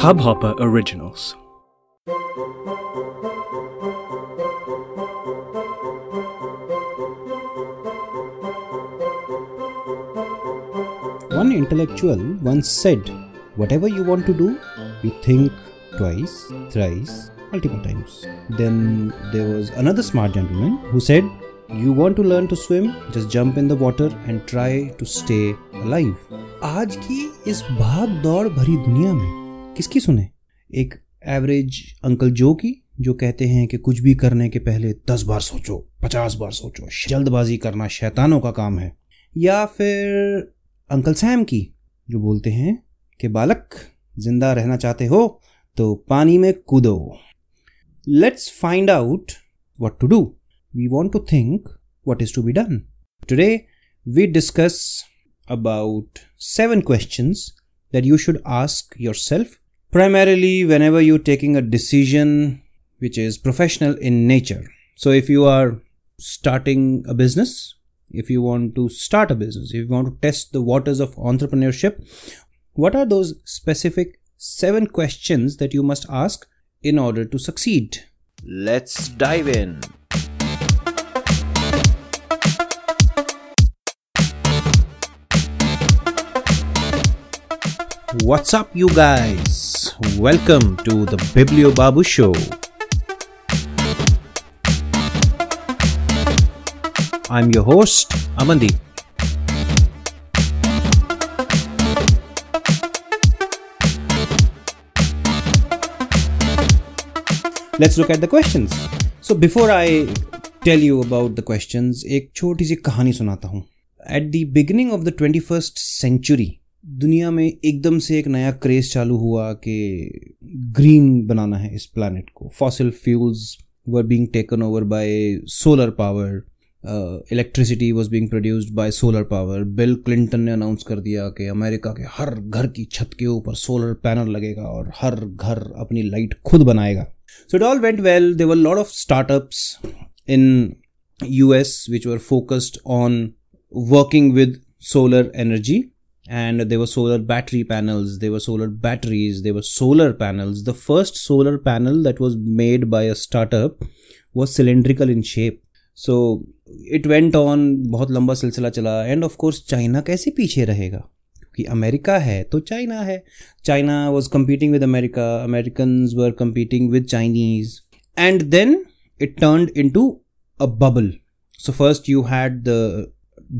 Hubhopper Originals. One intellectual once said, Whatever you want to do, you think twice, thrice, multiple times. Then there was another smart gentleman who said, You want to learn to swim? Just jump in the water and try to stay alive. आज की इस भाग दौड़ भरी दुनिया में किसकी सुने एक एवरेज अंकल जो की जो कहते हैं कि कुछ भी करने के पहले दस बार सोचो पचास बार सोचो जल्दबाजी करना शैतानों का काम है या फिर अंकल सैम की जो बोलते हैं कि बालक ज़िंदा रहना चाहते हो तो पानी में कूदो let's find out what to do. We want to think what is to be done. Today, we discuss about seven questions that you should ask yourself, primarily whenever you're taking a decision which is professional in nature. So, if you are starting a business, if you want to start a business, if you want to test the waters of entrepreneurship, what are those specific seven questions that you must ask in order to succeed? Let's dive in. What's up, you guys? Welcome to the Biblio Babu Show. I'm your host, Amandeep. Let's look at the questions. So before I tell you about the questions, एक छोटी सी कहानी सुनाता हूँ at the beginning of the twenty first century दुनिया में एकदम से एक नया क्रेज चालू हुआ कि ग्रीन बनाना है इस प्लानट को। Fossil fuels were being taken over by solar power electricity was being produced by solar power Bill Clinton ने अनाउंस कर दिया कि अमेरिका के हर घर की छत के ऊपर सोलर पैनल लगेगा और हर घर अपनी लाइट खुद बनाएगा। So it all went well There were a lot of startups in US which were focused on working with solar energy and there were solar battery panels, there were solar batteries, there were solar panels. The first solar panel that was made by a startup was cylindrical in shape. So it went on बहुत लंबा सिलसिला चला end of course China कैसे पीछे रहेगा कि America है तो चाइना है China was competing with America American were competing with Chinese and then it turn in to a bubble so first you had the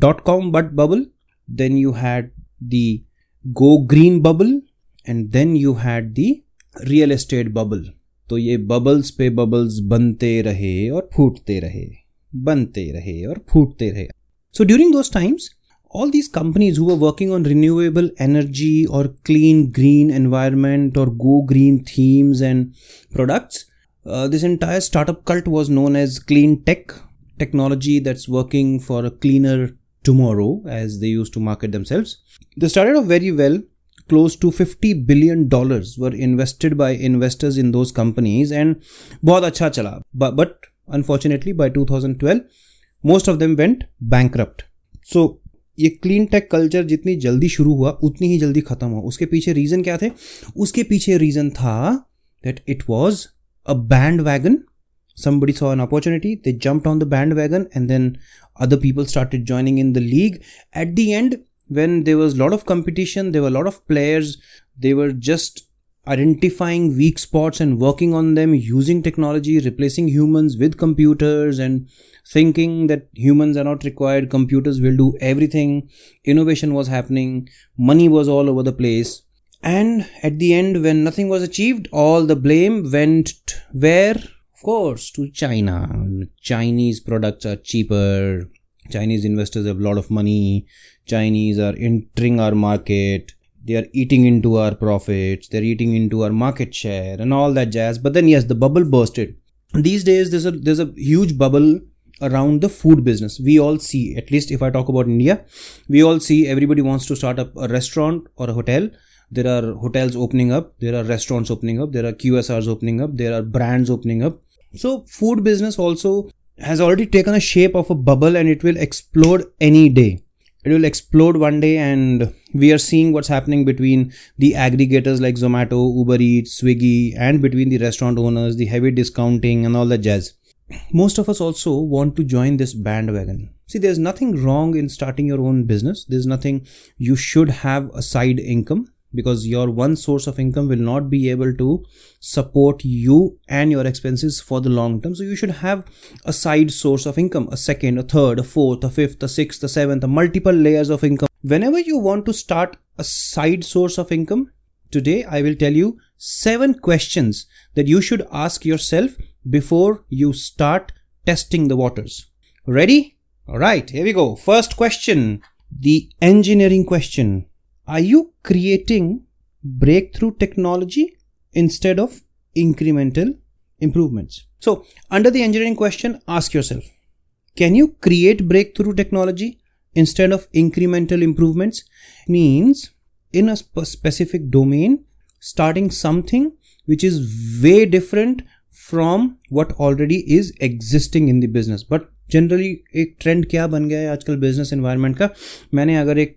dot com but bubble then you had the go green bubble and then you had the real estate bubble. तो ये bubbles पे bubbles बनते रहे और फूटते रहे, बनते रहे और फूटते रहे। So during those times all these companies हुआ वर्किंग ऑन रिन्यूएबल एनर्जी और क्लीन ग्रीन एनवायरमेंट और go green themes and products this entire startup cult was known as clean tech technology that's working for a cleaner tomorrow as they used to market themselves they started off very well close to 50 billion dollars were invested by investors in those companies and bahut acha chala but, but unfortunately by 2012 most of them went bankrupt so ये clean tech culture जितनी जल्दी शुरू हुआ उतनी ही जल्दी खत्म हुआ उसके पीछे रीजन क्या थे उसके पीछे रीजन था that it was a bandwagon somebody saw an opportunity they jumped on the bandwagon and then other people started joining in the league. At the end when there was a lot of competition there were a lot of players they were just identifying weak spots and working on them using technology replacing humans with computers and thinking that humans are not required computers will do everything. Innovation was happening money was all over the place. And at the end when nothing was achieved all the blame went where course to china. Chinese products are cheaper. Chinese investors have a lot of money. Chinese are entering our market. They are eating into our profits. They're eating into our market share and all that jazz. But then yes the bubble bursted. These days there's a there's a huge bubble around the food business. We all see at least if i talk about india we all see everybody wants to start up a restaurant or a hotel. There are hotels opening up. There are restaurants opening up. There are qsrs opening up. There are brands opening up so food business also has already taken a shape of a bubble and it will explode any day. It will explode one day and we are seeing what's happening between the aggregators like zomato uber eats swiggy and between the restaurant owners the heavy discounting and all that jazz. Most of us also want to join this bandwagon. See there's nothing wrong in starting your own business. There's nothing you should have a side income because your one source of income will not be able to support you and your expenses for the long term. So you should have a side source of income a second a third a fourth a fifth a sixth a seventh a multiple layers of income. Whenever you want to start a side source of income today i will tell you seven questions that you should ask yourself before you start testing the waters. Ready? All right here we go. First question the engineering question are you creating breakthrough technology instead of incremental improvements? So, under the engineering question, ask yourself can you create breakthrough technology instead of incremental improvements? Means in a specific domain, starting something which is way different from what already is existing in the business. But generally एक trend क्या बन गया है आजकल business environment का मैंने अगर एक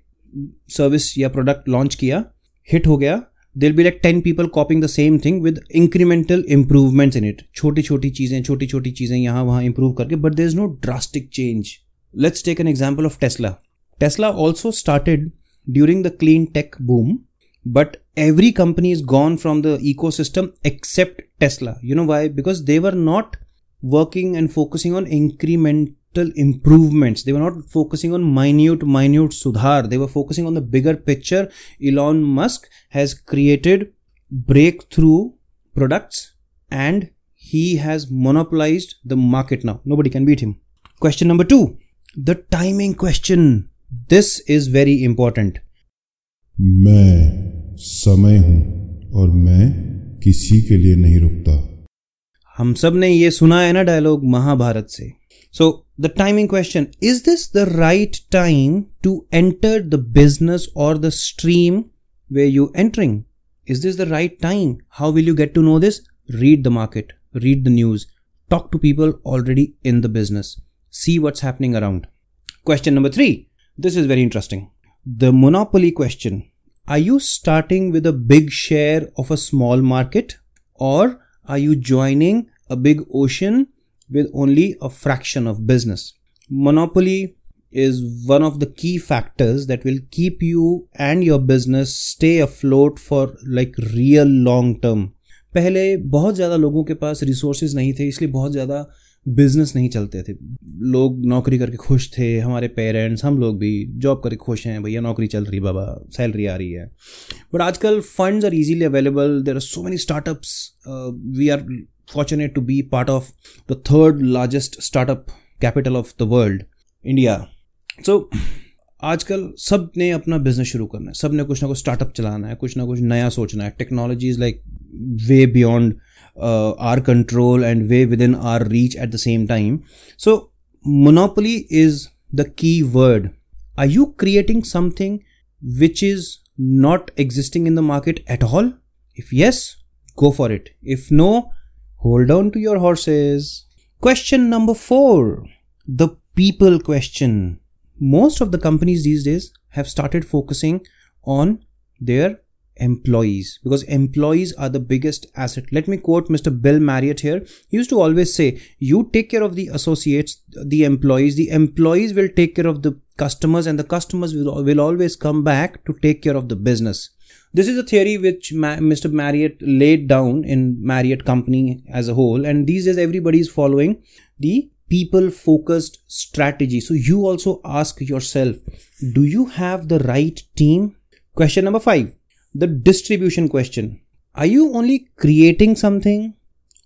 सर्विस या प्रोडक्ट लॉन्च किया हिट हो गया। There'll be like ten people copying the same thing with incremental improvements in it छोटी छोटी चीज़ें छोटी छोटी चीज़ें यहाँ वहाँ इंप्रूव करके but there is no drastic change let's take an example of Tesla Tesla also started during the clean tech boom but every company is gone from the ecosystem except tesla you know why? Because they were not working and focusing on increment improvements. They were not focusing on minute, minute sudhar. They were focusing on the bigger picture. Elon Musk has created breakthrough products and he has monopolized the market now. Nobody can beat him. Question number two the timing question. This is very important. मैं समय हूँ और मैं किसी के लिए नहीं रुकता हम सबने ये सुना है ना डायलॉग महाभारत से So, the timing question is this the right time to enter the business or the stream where you're entering? Is this the right time? How will you get to know this? Read the market, read the news, talk to people already in the business, see what's happening around. Question number three. This is very interesting. The monopoly question. Are you starting with a big share of a small market or are you joining a big ocean with only a fraction of business. Monopoly is one of the key factors that will keep you and your business stay afloat for, like, real long term. पहले बहुत ज़्यादा लोगों के पास resources नहीं थे, इसलिए बहुत ज़्यादा बिज़नेस नहीं चलते थे लोग नौकरी करके खुश थे, हमारे पेरेंट्स हम लोग भी जॉब करके खुश हैं, भैया, नौकरी चल रही बाबा सैलरी आ रही है बट आजकल funds are easily available there are so many startups we are fortunate to be part of the third largest startup capital of the world, India. So आजकल सब ने अपना बिजनेस शुरू करना है सब ने कुछ ना कुछ स्टार्टअप चलाना है कुछ ना कुछ नया सोचना है technology is like way beyond our control and way within our reach at the same time so monopoly is the key word are you creating something which is not existing in the market at all? If yes, go for it. If no, Hold on to your horses. Question number four the people question. Most of the companies these days have started focusing on their employees because employees are the biggest asset. Let me quote Mr. Bill Marriott here. He used to always say, You take care of the associates, the employees, the employees will take care of the customers, and the customers will, will always come back to take care of the business. This is a theory which Ma- Mr. Marriott laid down in Marriott Company as a whole, and these days everybody is following the people focused strategy. So you also ask yourself, do you have the right team? Question number five the distribution question. Are you only creating something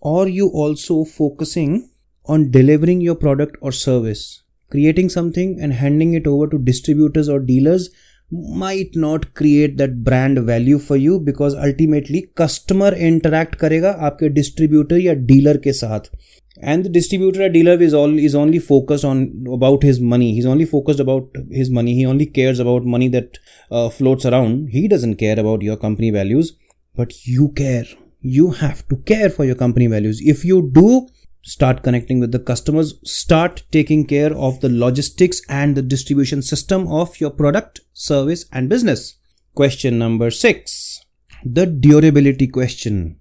or you also focusing on delivering your product or service? Creating something and handing it over to distributors or dealers might not create that brand value for you because ultimately customer interact करेगा आपके distributor या dealer के साथ and the distributor or dealer is all is only focused on about his money he's only focused about his money he only cares about money that uh, floats around he doesn't care about your company values but you care you have to care for your company values if you do start connecting with the customers, start taking care of the logistics and the distribution system of your product, service, and business. Question number six the durability question.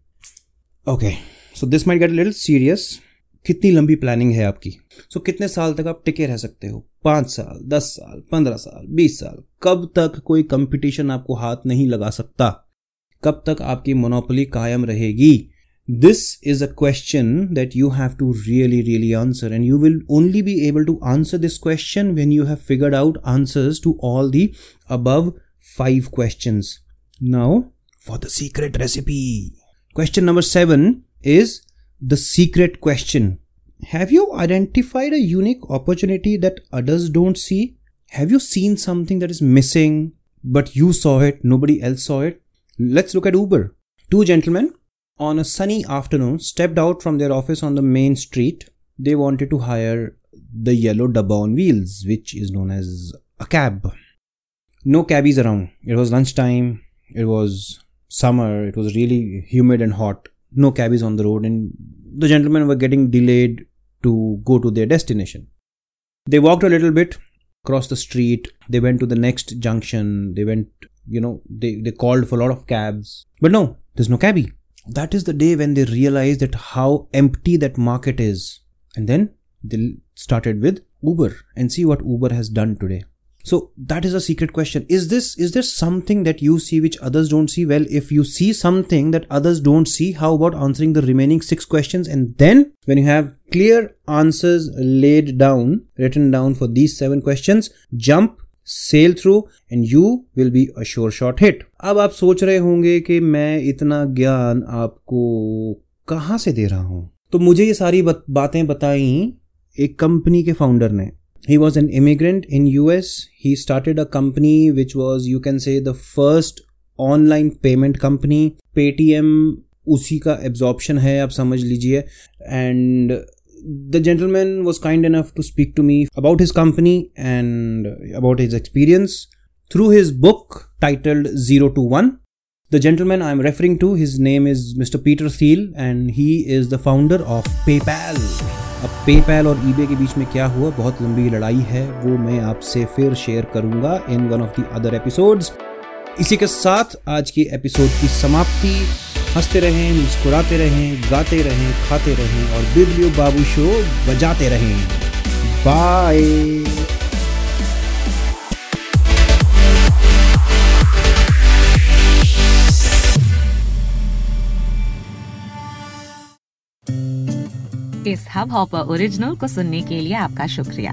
Okay, so this might get a little serious. कितनी लंबी planning है आपकी सो so, कितने साल तक आप टिके रह सकते हो पाँच साल दस साल पंद्रह साल बीस साल कब तक कोई कंपटीशन आपको हाथ नहीं लगा सकता कब तक आपकी मोनोपोली कायम रहेगी this is a question that you have to really really answer and you will only be able to answer this question when you have figured out answers to all the above five questions. Now for the secret recipe. Question number 7 is the secret question. Have you identified a unique opportunity that others don't see? Have you seen something that is missing but you saw it nobody else saw it? Let's look at uber. Two gentlemen on a sunny afternoon stepped out from their office on the main street. They wanted to hire the yellow dabba on wheels, which is known as a cab. No cabbies around. It was lunchtime. It was summer. It was really humid and hot. No cabbies on the road, and the gentlemen were getting delayed to go to their destination. They walked a little bit across the street. They went to the next junction. They went, you know, they, they called for a lot of cabs. But no, there's no cabbie that is the day when they realized that how empty that market is. And then they started with uber and see what uber has done today. So that is a secret question. Is this is there something that you see which others don't see? Well if you see something that others don't see how about answering the remaining six questions? And then when you have clear answers laid down written down for these seven questions jump sail through and you will be a sure shot hit अब आप सोच रहे होंगे कि मैं इतना ज्ञान आपको कहाँ से दे रहा हूँ? तो मुझे ये सारी बातें बताई एक कंपनी के फाउंडर ने। He was an immigrant in US he started a company which was you can say the first online payment company Paytm उसी का एब्जॉर्प्शन है, आप समझ लीजिए। And the gentleman was kind enough to speak to me about his company and about his experience through his book titled 0 to 1. The gentleman I'm referring to, his name is Mr. Peter Thiel and he is the founder of PayPal. अब PayPal और eBay के बीच में क्या हुआ बहुत लंबी लड़ाई है वो मैं आपसे फिर शेयर करूँगा in one of the other episodes इसी के साथ आज की एपिसोड की समाप्ति हँसते रहें, मुस्कुराते रहें, गाते रहें, खाते रहें और बिरलियो बाबू शो बजाते रहें। बाय। इस हब हॉपर ओरिजिनल को सुनने के लिए आपका शुक्रिया।